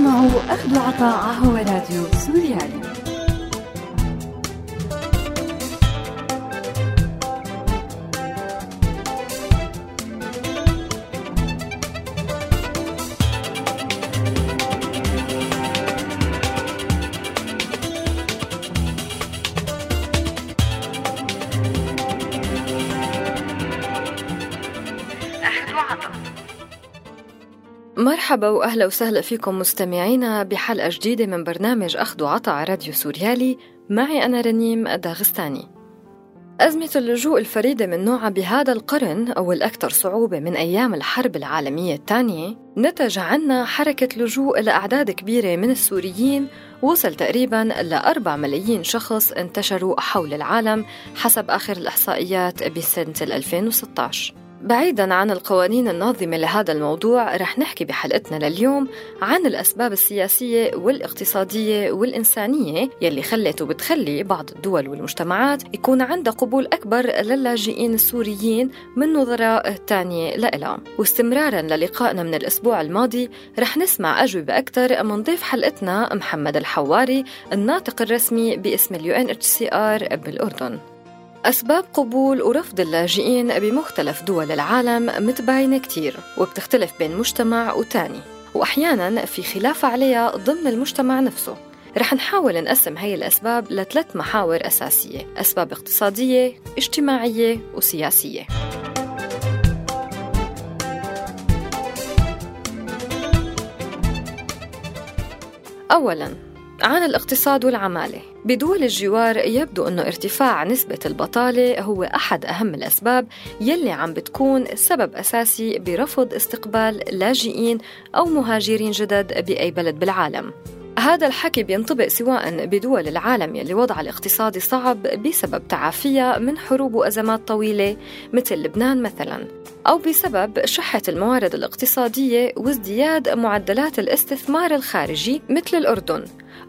تسمعوا أخذ وعطاء هو راديو سوريالي. مرحبا وأهلا وسهلا فيكم مستمعينا بحلقة جديدة من برنامج أخذ وعطاء راديو سوريالي. معي أنا رنيم داغستاني. أزمة اللجوء الفريدة من نوعها بهذا القرن أو الأكثر صعوبة من أيام الحرب العالمية الثانية. نتج عنا حركة لجوء لأعداد كبيرة من السوريين. وصل تقريبا ل 4 ملايين شخص انتشروا حول العالم حسب آخر الإحصائيات بسنة 2016 بعيدا عن القوانين الناظمة لهذا الموضوع رح نحكي بحلقتنا لليوم عن الأسباب السياسية والاقتصادية والإنسانية يلي خلت وبتخلي بعض الدول والمجتمعات يكون عندها قبول أكبر للاجئين السوريين من نظراء تانية لإلها. واستمرارا للقائنا من الأسبوع الماضي رح نسمع أجوبة أكثر من ضيف حلقتنا محمد الحواري الناطق الرسمي باسم ال UNHCR بالأردن. أسباب قبول ورفض اللاجئين بمختلف دول العالم متباينة كتير وبتختلف بين مجتمع وتاني. وأحيانا في خلاف عليها ضمن المجتمع نفسه. رح نحاول نقسم هاي الأسباب لثلاث محاور أساسية أسباب اقتصادية، اجتماعية وسياسية. أولاً عن الاقتصاد والعمالة. بدول الجوار يبدو أنه ارتفاع نسبة البطالة هو أحد أهم الأسباب يلي عم بتكون سبب أساسي برفض استقبال لاجئين أو مهاجرين جدد بأي بلد بالعالم. هذا الحكي بينطبق سواء بدول العالم يلي وضعها الاقتصادي صعب بسبب تعافيها من حروب وأزمات طويلة مثل لبنان مثلا أو بسبب شحة الموارد الاقتصادية وازدياد معدلات الاستثمار الخارجي مثل الأردن.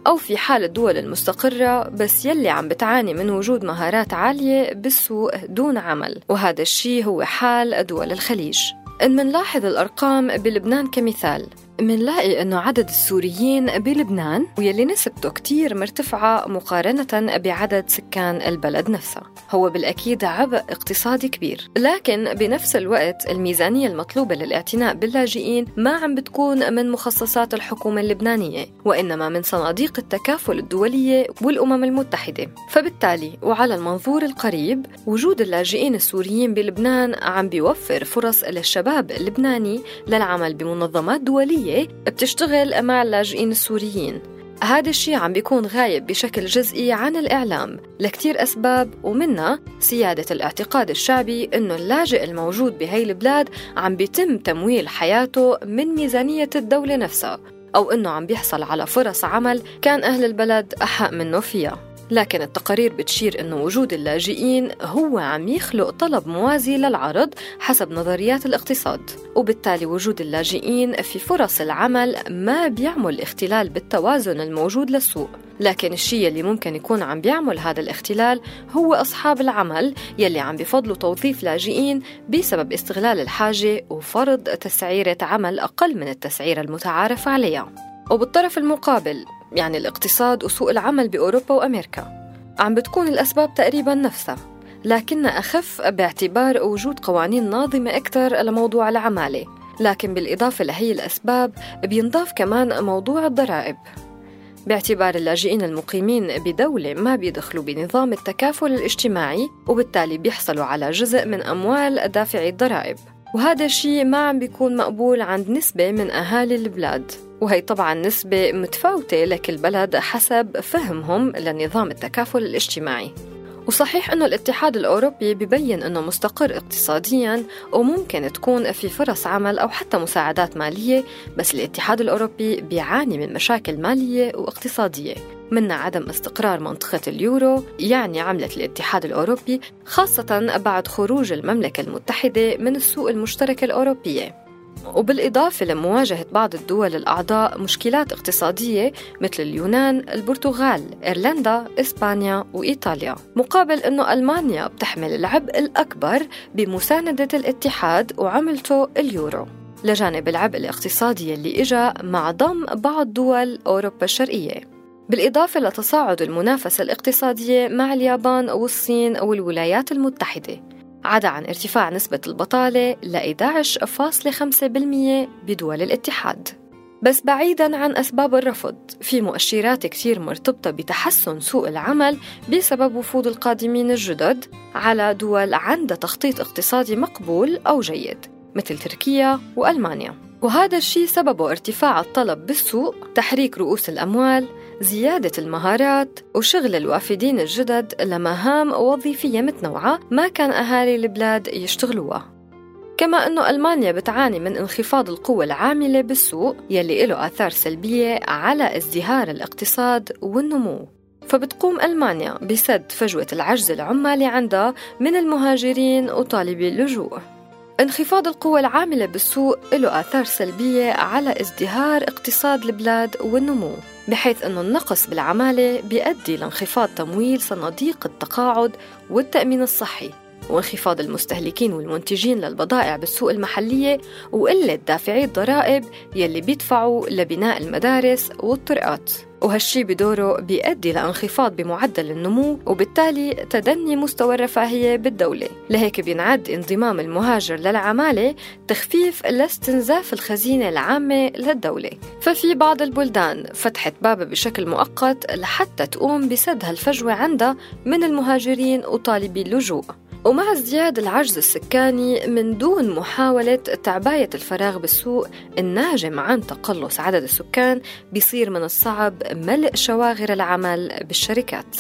أو في حال الدول المستقرة بس يلي عم بتعاني من وجود مهارات عالية بالسوق دون عمل وهذا الشيء هو حال دول الخليج. إن منلاحظ الأرقام بلبنان كمثال. منلاقي أنه عدد السوريين بلبنان ويلي نسبته كتير مرتفعة مقارنة بعدد سكان البلد نفسها هو بالأكيد عبء اقتصادي كبير. لكن بنفس الوقت الميزانية المطلوبة للاعتناء باللاجئين ما عم بتكون من مخصصات الحكومة اللبنانية وإنما من صناديق التكافل الدولية والأمم المتحدة. فبالتالي وعلى المنظور القريب وجود اللاجئين السوريين بلبنان عم بيوفر فرص للشباب اللبناني للعمل بمنظمات دولية بتشتغل مع اللاجئين السوريين. هذا الشيء عم بيكون غايب بشكل جزئي عن الإعلام لكتير أسباب ومنها سيادة الاعتقاد الشعبي إنه اللاجئ الموجود بهي البلاد عم بيتم تمويل حياته من ميزانية الدولة نفسها أو إنه عم بيحصل على فرص عمل كان أهل البلد أحق منه فيها. لكن التقارير بتشير أنه وجود اللاجئين هو عم يخلق طلب موازي للعرض حسب نظريات الاقتصاد. وبالتالي وجود اللاجئين في فرص العمل ما بيعمل اختلال بالتوازن الموجود للسوق. لكن الشيء اللي ممكن يكون عم بيعمل هذا الاختلال هو أصحاب العمل يلي عم بفضلوا توظيف لاجئين بسبب استغلال الحاجة وفرض تسعيرة عمل أقل من التسعيرة المتعارف عليها. وبالطرف المقابل يعني الاقتصاد وسوق العمل بأوروبا وأمريكا. عم بتكون الأسباب تقريبا نفسها لكنها أخف باعتبار وجود قوانين ناظمة أكثر لموضوع العمالة. لكن بالإضافة لهي الأسباب بينضاف كمان موضوع الضرائب. باعتبار اللاجئين المقيمين بدولة ما بيدخلوا بنظام التكافل الاجتماعي وبالتالي بيحصلوا على جزء من أموال دافعي الضرائب. وهذا الشيء ما عم بيكون مقبول عند نسبة من أهالي البلاد. وهي طبعا نسبة متفاوتة لكل بلد حسب فهمهم لنظام التكافل الاجتماعي. وصحيح أنه الاتحاد الأوروبي ببين أنه مستقر اقتصاديا وممكن تكون في فرص عمل أو حتى مساعدات مالية بس الاتحاد الأوروبي بيعاني من مشاكل مالية واقتصادية منها عدم استقرار منطقة اليورو يعني عملة الاتحاد الأوروبي خاصة بعد خروج المملكة المتحدة من السوق المشتركة الأوروبية. وبالإضافة لمواجهة بعض الدول الأعضاء مشكلات اقتصادية مثل اليونان، البرتغال، إيرلندا، إسبانيا وإيطاليا مقابل أنه ألمانيا بتحمل العبء الأكبر بمساندة الاتحاد وعملته اليورو. لجانب العبء الاقتصادي اللي إجا مع ضم بعض دول أوروبا الشرقية. بالإضافة لتصاعد المنافسة الاقتصادية مع اليابان والصين والولايات المتحدة. عدا عن ارتفاع نسبة البطالة ل 11.5% بدول الاتحاد. بس بعيدا عن أسباب الرفض في مؤشرات كتير مرتبطة بتحسن سوق العمل بسبب وفود القادمين الجدد على دول عندها تخطيط اقتصادي مقبول أو جيد مثل تركيا وألمانيا. وهذا الشيء سببه ارتفاع الطلب بالسوق تحريك رؤوس الأموال زيادة المهارات وشغل الوافدين الجدد لمهام وظيفية متنوعة ما كان أهالي البلاد يشتغلوها. كما أنه ألمانيا بتعاني من انخفاض القوة العاملة بالسوق يلي له آثار سلبية على ازدهار الاقتصاد والنمو. فبتقوم ألمانيا بسد فجوة العجز العمالي عندها من المهاجرين وطالبي اللجوء. انخفاض القوة العاملة بالسوق له آثار سلبية على ازدهار اقتصاد البلاد والنمو بحيث أنه النقص بالعمالة بيؤدي لانخفاض تمويل صناديق التقاعد والتأمين الصحي وانخفاض المستهلكين والمنتجين للبضائع بالسوق المحلية وقلة دافعي الضرائب يلي بيدفعوا لبناء المدارس والطرقات. وهالشي بدوره بيؤدي لانخفاض بمعدل النمو وبالتالي تدني مستوى الرفاهية بالدولة. لهيك بينعد انضمام المهاجر للعمالة تخفيف لاستنزاف الخزينة العامة للدولة. ففي بعض البلدان فتحت بابها بشكل مؤقت لحتى تقوم بسد هالفجوة عندها من المهاجرين وطالبي اللجوء. ومع ازدياد العجز السكاني من دون محاولة تعباية الفراغ بالسوق الناجم عن تقلص عدد السكان بيصير من الصعب ملء شواغر العمل بالشركات.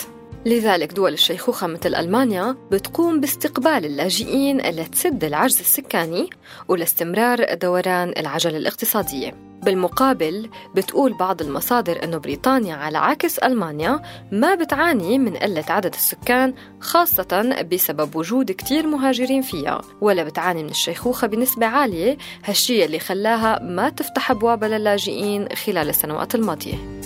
لذلك دول الشيخوخة مثل ألمانيا بتقوم باستقبال اللاجئين لتسد العجز السكاني ولاستمرار دوران العجلة الاقتصادية. بالمقابل بتقول بعض المصادر أنه بريطانيا على عكس ألمانيا ما بتعاني من قلة عدد السكان خاصة بسبب وجود كتير مهاجرين فيها ولا بتعاني من الشيخوخة بنسبة عالية هالشي اللي خلاها ما تفتح أبواب للاجئين خلال السنوات الماضية.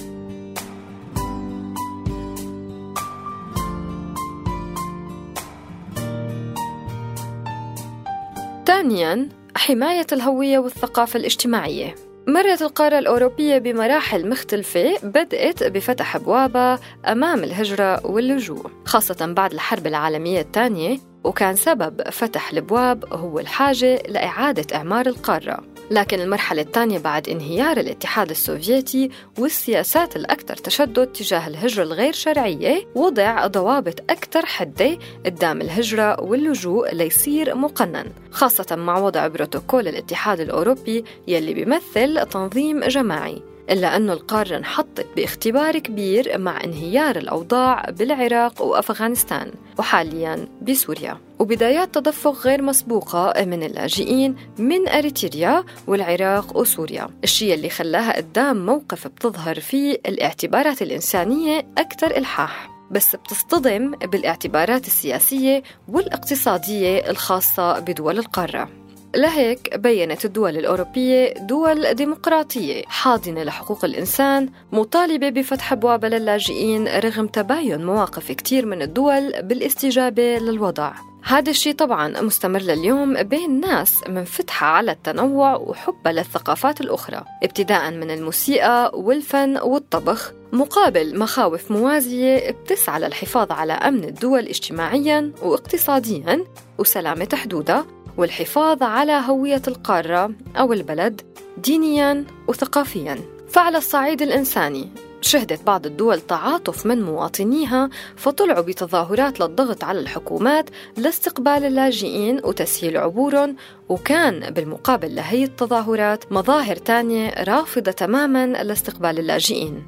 ثانياً حماية الهوية والثقافة الاجتماعية. مرت القارة الأوروبية بمراحل مختلفة بدأت بفتح أبوابها أمام الهجرة واللجوء خاصة بعد الحرب العالمية الثانية وكان سبب فتح الأبواب هو الحاجة لإعادة إعمار القارة. لكن المرحلة الثانية بعد انهيار الاتحاد السوفيتي والسياسات الأكثر تشدد تجاه الهجرة الغير شرعية وضع ضوابط أكثر حدة قدام الهجرة واللجوء ليصير مقنن خاصة مع وضع بروتوكول الاتحاد الأوروبي يلي بيمثل تنظيم جماعي. إلا أنه القارة انحطت باختبار كبير مع انهيار الأوضاع بالعراق وأفغانستان وحاليا بسوريا. وبدايات تدفق غير مسبوقة من اللاجئين من أريتريا والعراق وسوريا الشيء اللي خلاها قدام موقف بتظهر فيه الاعتبارات الإنسانية أكثر إلحاح. بس بتصطدم بالإعتبارات السياسية والاقتصادية الخاصة بدول القارة. لهيك بينت الدول الأوروبية دول ديمقراطية حاضنة لحقوق الإنسان مطالبة بفتح أبواب للاجئين رغم تباين مواقف كتير من الدول بالاستجابة للوضع. هذا الشيء طبعا مستمر لليوم بين ناس منفتحة على التنوع وحبها للثقافات الأخرى ابتداء من الموسيقى والفن والطبخ مقابل مخاوف موازية بتسعى للحفاظ على أمن الدول اجتماعيا واقتصاديا وسلامة حدودها. والحفاظ على هوية القارة أو البلد دينيا وثقافيا. فعلى الصعيد الإنساني. شهدت بعض الدول تعاطف من مواطنيها فطلعوا بتظاهرات للضغط على الحكومات لاستقبال اللاجئين وتسهيل عبورهم وكان بالمقابل لهي التظاهرات مظاهر تانية رافضة تماما لاستقبال اللاجئين.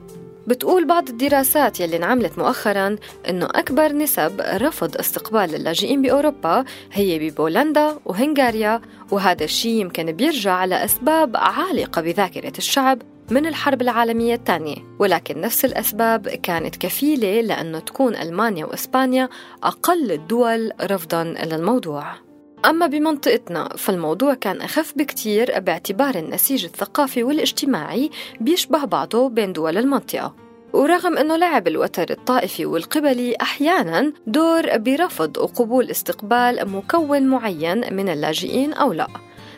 بتقول بعض الدراسات يلي انعملت مؤخرا إنه أكبر نسب رفض استقبال اللاجئين بأوروبا هي ببولندا وهنغاريا وهذا الشيء يمكن بيرجع لاسباب عالقة بذاكرة الشعب من الحرب العالمية الثانية. ولكن نفس الأسباب كانت كفيلة لأنه تكون ألمانيا وإسبانيا أقل الدول رفضا للموضوع أما بمنطقتنا فالموضوع كان أخف بكتير باعتبار النسيج الثقافي والاجتماعي بيشبه بعضه بين دول المنطقة. ورغم أنه لعب الوتر الطائفي والقبلي أحيانا دور برفض وقبول استقبال مكون معين من اللاجئين أو لا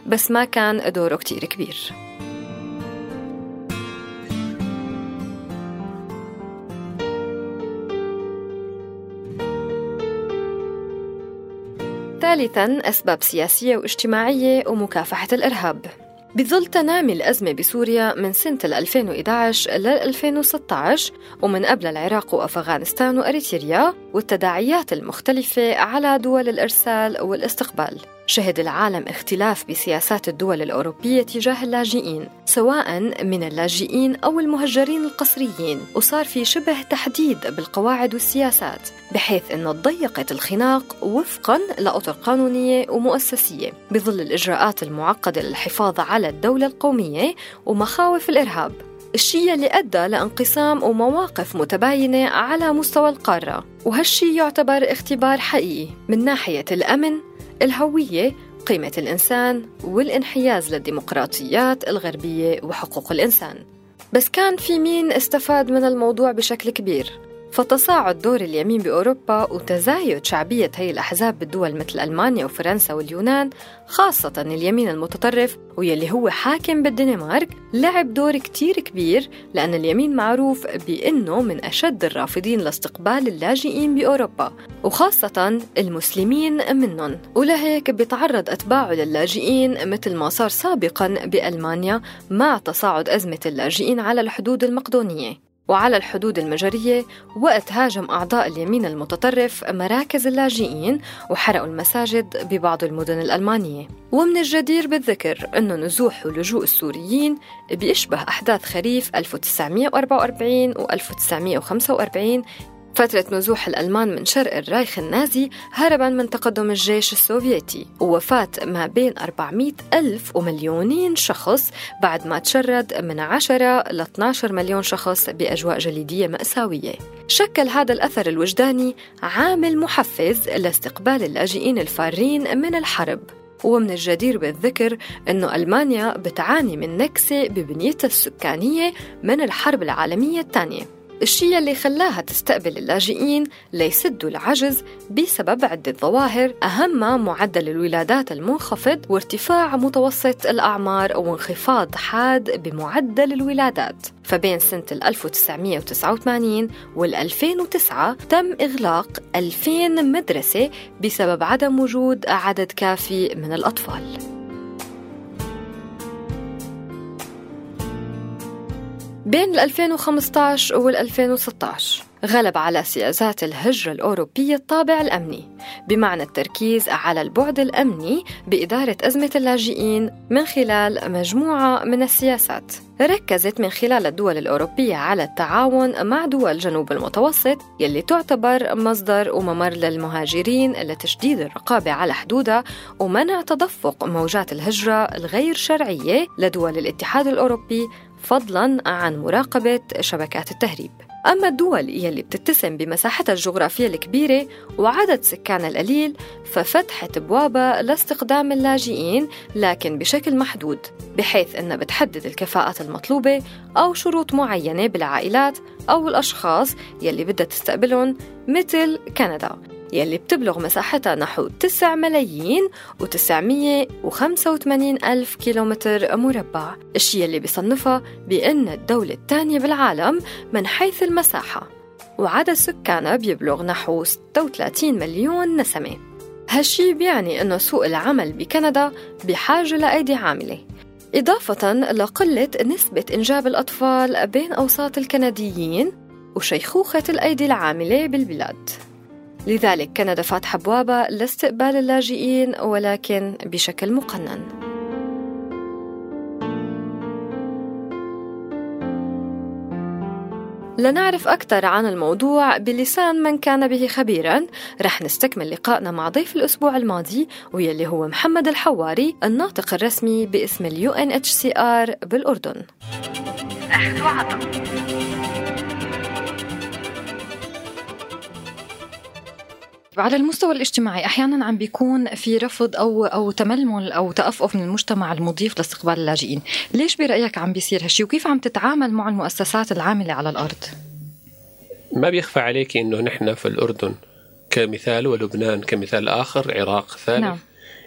بس ما كان دوره كتير كبير. ثالثا أسباب سياسية واجتماعية ومكافحة الإرهاب. بظل تنامي الأزمة بسوريا من سنة 2011 لل 2016 ومن قبل العراق وأفغانستان وأريتريا والتداعيات المختلفة على دول الإرسال والاستقبال. شهد العالم اختلاف بسياسات الدول الأوروبية تجاه اللاجئين سواء من اللاجئين أو المهجرين القسريين وصار في شبه تحديد بالقواعد والسياسات بحيث أن تضيقت الخناق وفقا لأطر قانونية ومؤسسية بظل الإجراءات المعقدة للحفاظ على الدولة القومية ومخاوف الإرهاب. الشيء اللي أدى لانقسام ومواقف متباينة على مستوى القارة وهالشي يعتبر اختبار حقيقي من ناحية الأمن الهوية قيمة الإنسان والانحياز للديمقراطيات الغربية وحقوق الإنسان. بس كان في مين استفاد من الموضوع بشكل كبير؟ فتصاعد دور اليمين بأوروبا وتزايد شعبية هي الأحزاب بالدول مثل ألمانيا وفرنسا واليونان خاصة اليمين المتطرف ويلي هو حاكم بالدنمارك لعب دور كتير كبير لأن اليمين معروف بأنه من أشد الرافضين لاستقبال اللاجئين بأوروبا وخاصة المسلمين منهم. ولهيك بيتعرض أتباعه للاجئين مثل ما صار سابقا بألمانيا مع تصاعد أزمة اللاجئين على الحدود المقدونية. وعلى الحدود المجرية وقت هاجم أعضاء اليمين المتطرف مراكز اللاجئين وحرقوا المساجد ببعض المدن الألمانية. ومن الجدير بالذكر أنه نزوح ولجوء السوريين بيشبه أحداث خريف 1944 و 1945 فترة نزوح الألمان من شرق الرايخ النازي هربا من تقدم الجيش السوفيتي ووفاة ما بين 400 ألف ومليونين شخص بعد ما تشرد من 10 ل 12 مليون شخص بأجواء جليدية مأساوية. شكل هذا الأثر الوجداني عامل محفز لاستقبال اللاجئين الفارين من الحرب. ومن الجدير بالذكر أنه ألمانيا بتعاني من نكسة ببنيتها السكانية من الحرب العالمية الثانية. الشيء اللي خلاها تستقبل اللاجئين ليسدوا العجز بسبب عدة ظواهر أهمها معدل الولادات المنخفض وارتفاع متوسط الأعمار وانخفاض حاد بمعدل الولادات. فبين سنة 1989 وال 2009 تم إغلاق 2000 مدرسة بسبب عدم وجود عدد كافي من الأطفال. بين 2015 وال 2016 غلب على سياسات الهجرة الأوروبية الطابع الأمني بمعنى التركيز على البعد الأمني بإدارة أزمة اللاجئين من خلال مجموعة من السياسات. ركزت من خلال الدول الأوروبية على التعاون مع دول جنوب المتوسط يلي تعتبر مصدر وممر للمهاجرين لتشديد الرقابة على حدودها ومنع تدفق موجات الهجرة الغير شرعية لدول الاتحاد الأوروبي فضلا عن مراقبة شبكات التهريب. أما الدول يلي بتتسم بمساحتها الجغرافية الكبيرة وعدد سكانها القليل ففتحت أبوابها لاستخدام اللاجئين لكن بشكل محدود بحيث أنها بتحدد الكفاءات المطلوبة أو شروط معينة بالعائلات أو الأشخاص يلي بدها تستقبلهم مثل كندا. يلي بتبلغ مساحتها نحو 9 ملايين و985 ألف كيلومتر مربع الشيء اللي بيصنفها بأن الدولة الثانية بالعالم من حيث المساحة وعدد سكانها بيبلغ نحو 36 مليون نسمة. هالشي بيعني أنه سوق العمل بكندا بحاجة لأيدي عاملة إضافة لقلة نسبة إنجاب الأطفال بين أوساط الكنديين وشيخوخة الأيدي العاملة بالبلاد. لذلك كندا فاتحة أبوابها لاستقبال اللاجئين ولكن بشكل مقنن. لنعرف أكثر عن الموضوع بلسان من كان به خبيرا. رح نستكمل لقائنا مع ضيف الأسبوع الماضي ويلي هو محمد الحواري الناطق الرسمي باسم CR بالأردن. أخذ وعطا على المستوى الاجتماعي أحيانا عم بيكون في رفض أو أو تململ أو تأفف من المجتمع المضيف لاستقبال اللاجئين، ليش برأيك عم بيصير هالشيء وكيف عم تتعامل مع المؤسسات العاملة على الأرض؟ ما بيخفى عليك إنه نحن في الأردن كمثال ولبنان كمثال آخر، عراق ثالث نعم.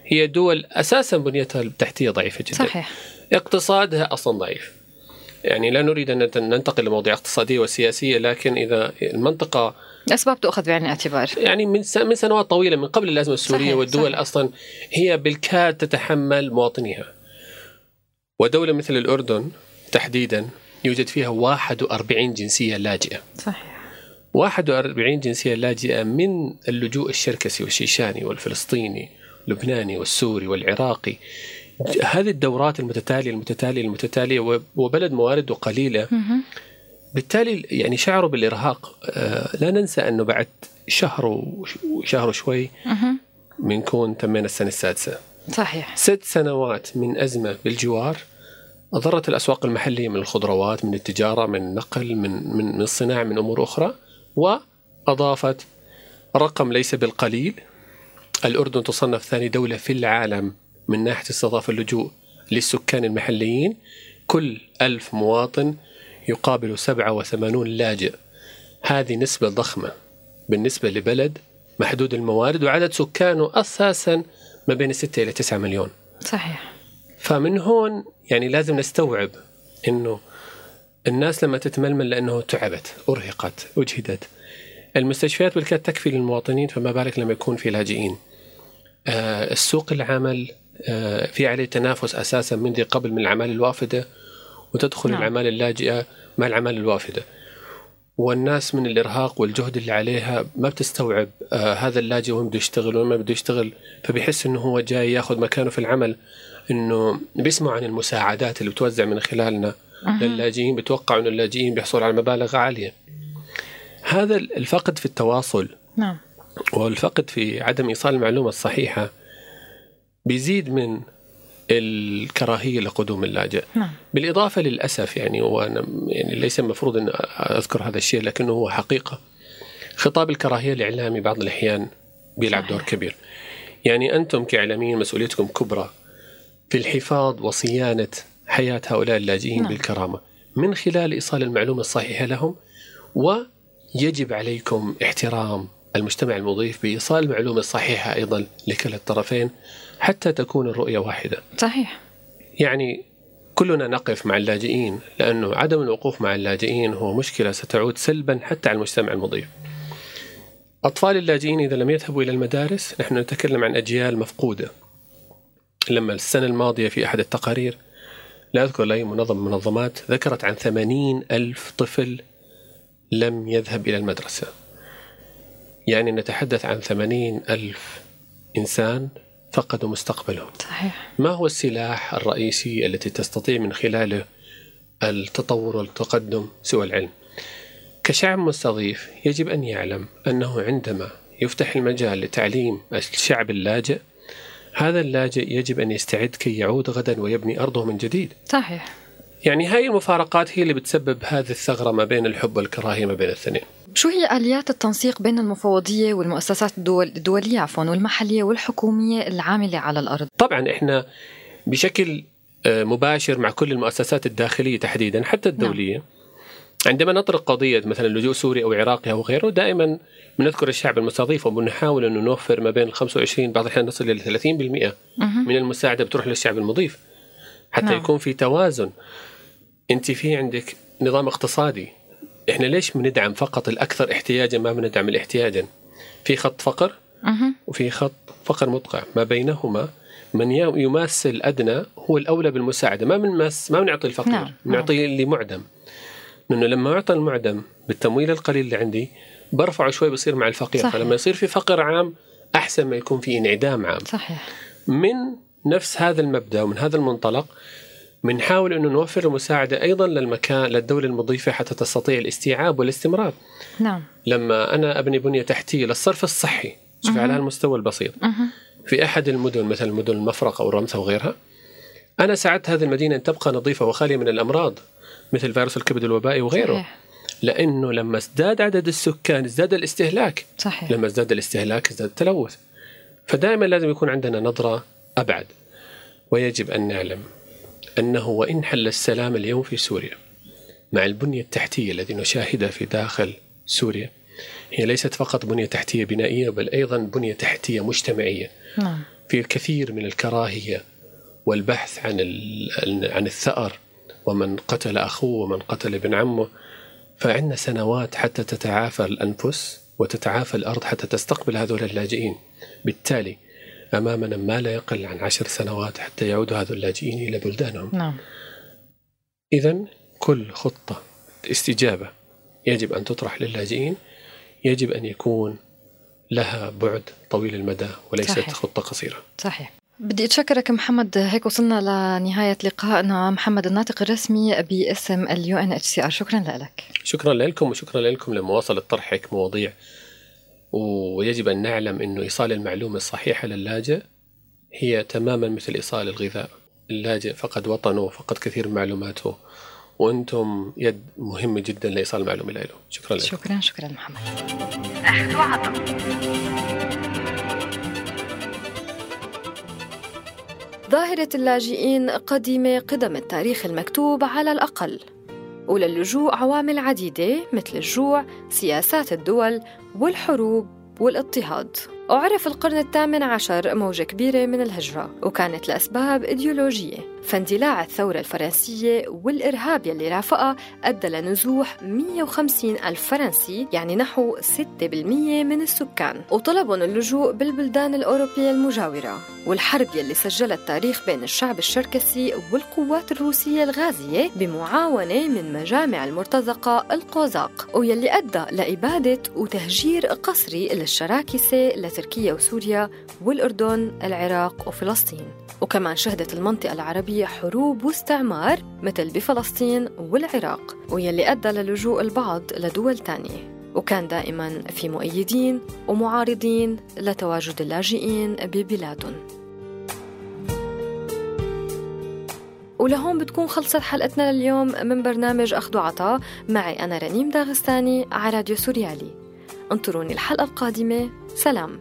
هي دول أساسا بنيتها التحتيه ضعيفة جدا. صحيح. اقتصادها أصلا ضعيف. يعني لا نريد أن ننتقل لمواضيع اقتصادية وسياسية لكن إذا المنطقة الاسباب تؤخذ بعين الاعتبار. يعني من من سنوات طويلة من قبل الأزمة السورية صحيح والدول صحيح. أصلا هي بالكاد تتحمل مواطنيها. ودولة مثل الأردن تحديدا يوجد فيها 41 جنسية لاجئة. صحيح. 41 جنسية لاجئة من اللجوء الشركسي والشيشاني والفلسطيني واللبناني والسوري والعراقي. هذه الدورات المتتالية المتتالية المتتالية وبلد موارده قليلة. بالتالي يعني شعروا بالإرهاق آه، لا ننسى أنه بعد شهر وشهر وشوي بنكون تمينا السنة السادسة. صحيح. ست سنوات من أزمة بالجوار أضرت الأسواق المحلية من الخضروات من التجارة من النقل من من من الصناعة من أمور أخرى وأضافت رقم ليس بالقليل. الأردن تصنف ثاني دولة في العالم. من ناحية استضافة اللجوء للسكان المحليين كل ألف مواطن يقابل 87 لاجئ. هذه نسبة ضخمة بالنسبة لبلد محدود الموارد وعدد سكانه أساسا ما بين 6 إلى 9 مليون. صحيح. فمن هون يعني لازم نستوعب إنه الناس لما تتململ لأنه تعبت أرهقت أجهدت. المستشفيات بالكاد تكفي للمواطنين فما بالك لما يكون في لاجئين. آه السوق العمل في عليه تنافس أساسا من قبل من الأعمال الوافدة وتدخل نعم. الأعمال اللاجئة مع الأعمال الوافدة. والناس من الإرهاق والجهد اللي عليها ما بتستوعب آه هذا اللاجئ وين بده يشتغل وين ما بده يشتغل. فبيحس إنه هو جاي ياخذ مكانه في العمل إنه بيسمعوا عن المساعدات اللي بتوزع من خلالنا أه. للاجئين. بتوقعوا إنه اللاجئين بيحصلوا على مبالغ عالية. هذا الفقد في التواصل. نعم. والفقد في عدم إيصال المعلومة الصحيحة بيزيد من الكراهية لقدوم اللاجئ. نعم. بالإضافة للأسف يعني وأنا يعني ليس المفروض أن أذكر هذا الشيء لكنه هو حقيقة. خطاب الكراهية الاعلامي بعض الأحيان بيلعب دور كبير. يعني أنتم كإعلاميين مسؤوليتكم كبرى في الحفاظ وصيانة حياة هؤلاء اللاجئين نعم. بالكرامة. من خلال إيصال المعلومة الصحيحة لهم؟ ويجب عليكم احترام المجتمع المضيف بإيصال المعلومة الصحيحة أيضا لكلا الطرفين حتى تكون الرؤية واحدة. صحيح. يعني كلنا نقف مع اللاجئين لأنه عدم الوقوف مع اللاجئين هو مشكلة ستعود سلبا حتى على المجتمع المضيف. أطفال اللاجئين إذا لم يذهبوا إلى المدارس نحن نتكلم عن أجيال مفقودة. لما السنة الماضية في أحد التقارير لا أذكر أي منظمة من المنظمات ذكرت عن ثمانين ألف طفل لم يذهب إلى المدرسة. يعني نتحدث عن ثمانين ألف إنسان فقدوا مستقبلهم. صحيح. ما هو السلاح الرئيسي التي تستطيع من خلاله التطور والتقدم سوى العلم؟ كشعب مستضيف يجب أن يعلم أنه عندما يفتح المجال لتعليم الشعب اللاجئ هذا اللاجئ يجب أن يستعد كي يعود غدا ويبني أرضه من جديد. صحيح. يعني هاي المفارقات هي اللي بتسبب هذه الثغرة ما بين الحب والكراهية ما بين الاثنين شو هي آليات التنسيق بين المفوضية والمؤسسات الدول الدولية عفوا والمحلية والحكومية العاملة على الأرض؟ طبعا إحنا بشكل آه، مباشر مع كل المؤسسات الداخلية تحديدا حتى الدولية نعم. عندما نطرق قضية مثلا لجوء سوري أو عراقي أو غيره دائما بنذكر الشعب المستضيف وبنحاول أنه نوفر ما بين ال 25 بعض الأحيان نصل إلى 30% من المساعدة بتروح للشعب المضيف حتى نعم. يكون في توازن أنت في عندك نظام اقتصادي إحنا ليش بندعم فقط الأكثر احتياجا ما بندعم الاحتياجا؟ في خط فقر وفي خط فقر مدقع ما بينهما من يماس الادنى هو الأولى بالمساعدة. ما بنمس ما بنعطي الفقير نعم. بنعطي اللي معدم لأنه لما أعطى المعدم بالتمويل القليل اللي عندي برفعه شوي بصير مع الفقير. صحيح. فلما يصير في فقر عام أحسن ما يكون في انعدام عام. صحيح. من نفس هذا المبدأ ومن هذا المنطلق بنحاول انه نوفر المساعدة أيضا للمكان للدولة المضيفة حتى تستطيع الاستيعاب والاستمرار. نعم. لما أنا أبني بنية تحتية للصرف الصحي، شوف على المستوى البسيط. في أحد المدن مثل مدن المفرق أو الرمثة وغيرها أنا ساعدت هذه المدينة أن تبقى نظيفة وخالية من الأمراض مثل فيروس الكبد الوبائي وغيره. صحيح. لأنه لما ازداد عدد السكان ازداد الاستهلاك صحيح. لما ازداد الاستهلاك ازداد التلوث فدائما لازم يكون عندنا نظرة أبعد ويجب أن نعلم أنه وإن حل السلام اليوم في سوريا مع البنية التحتية التي نشاهدها في داخل سوريا هي ليست فقط بنية تحتية بنائية بل أيضا بنية تحتية مجتمعية نعم. في الكثير من الكراهية والبحث عن عن الثأر ومن قتل أخوه ومن قتل ابن عمه فعندنا سنوات حتى تتعافى الأنفس وتتعافى الأرض حتى تستقبل هذول اللاجئين بالتالي امامنا ما لا يقل عن عشر سنوات حتى يعود هذول اللاجئين إلى بلدانهم. نعم. اذا كل خطة استجابة يجب أن تطرح للاجئين يجب أن يكون لها بعد طويل المدى وليست صحيح. خطة قصيرة. صحيح. بدي أتشكرك محمد. هيك وصلنا لنهاية لقائنا. محمد الناطق الرسمي باسم ال UNHCR شكرا لك. شكرا لكم وشكرا لكم لمواصلة طرح هيك مواضيع ويجب أن نعلم إنه إيصال المعلومة الصحيحه للاجئ هي تماما مثل إيصال الغذاء. اللاجئ فقد وطنه فقد كثير من معلوماته. وأنتم يد مهمه جدا لإيصال المعلومة له شكرا لكم شكرا شكرا محمد. اخذ وعطا ظاهرة اللاجئين قديمة قدم التاريخ المكتوب على الأقل. وللجوء عوامل عديدة مثل الجوع، سياسات الدول والحروب والاضطهاد. وعرف القرن الثامن عشر موجة كبيرة من الهجرة وكانت لأسباب إيديولوجية. فاندلاع الثورة الفرنسية والإرهاب يلي رافقها أدى لنزوح 150 ألف فرنسي يعني نحو 6% من السكان. وطلبوا اللجوء بالبلدان الأوروبية المجاورة. والحرب يلي سجلت تاريخ بين الشعب الشركسي والقوات الروسية الغازية بمعاونة من مجامع المرتزقة القوزاق. ويلي أدى لإبادة وتهجير قسري للشراكسة لتركيا وسوريا والأردن العراق وفلسطين. وكمان شهدت المنطقة العربية حروب واستعمار مثل بفلسطين والعراق ويلي أدى للجوء البعض لدول تانية. وكان دائما في مؤيدين ومعارضين لتواجد اللاجئين ببلادهم. ولهون بتكون خلصت حلقتنا لليوم من برنامج أخذ وعطاء معي أنا رنيم داغستاني على راديو سوريالي. انطروني الحلقة القادمة. سلام.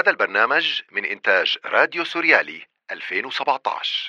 هذا البرنامج من إنتاج راديو سوريالي 2017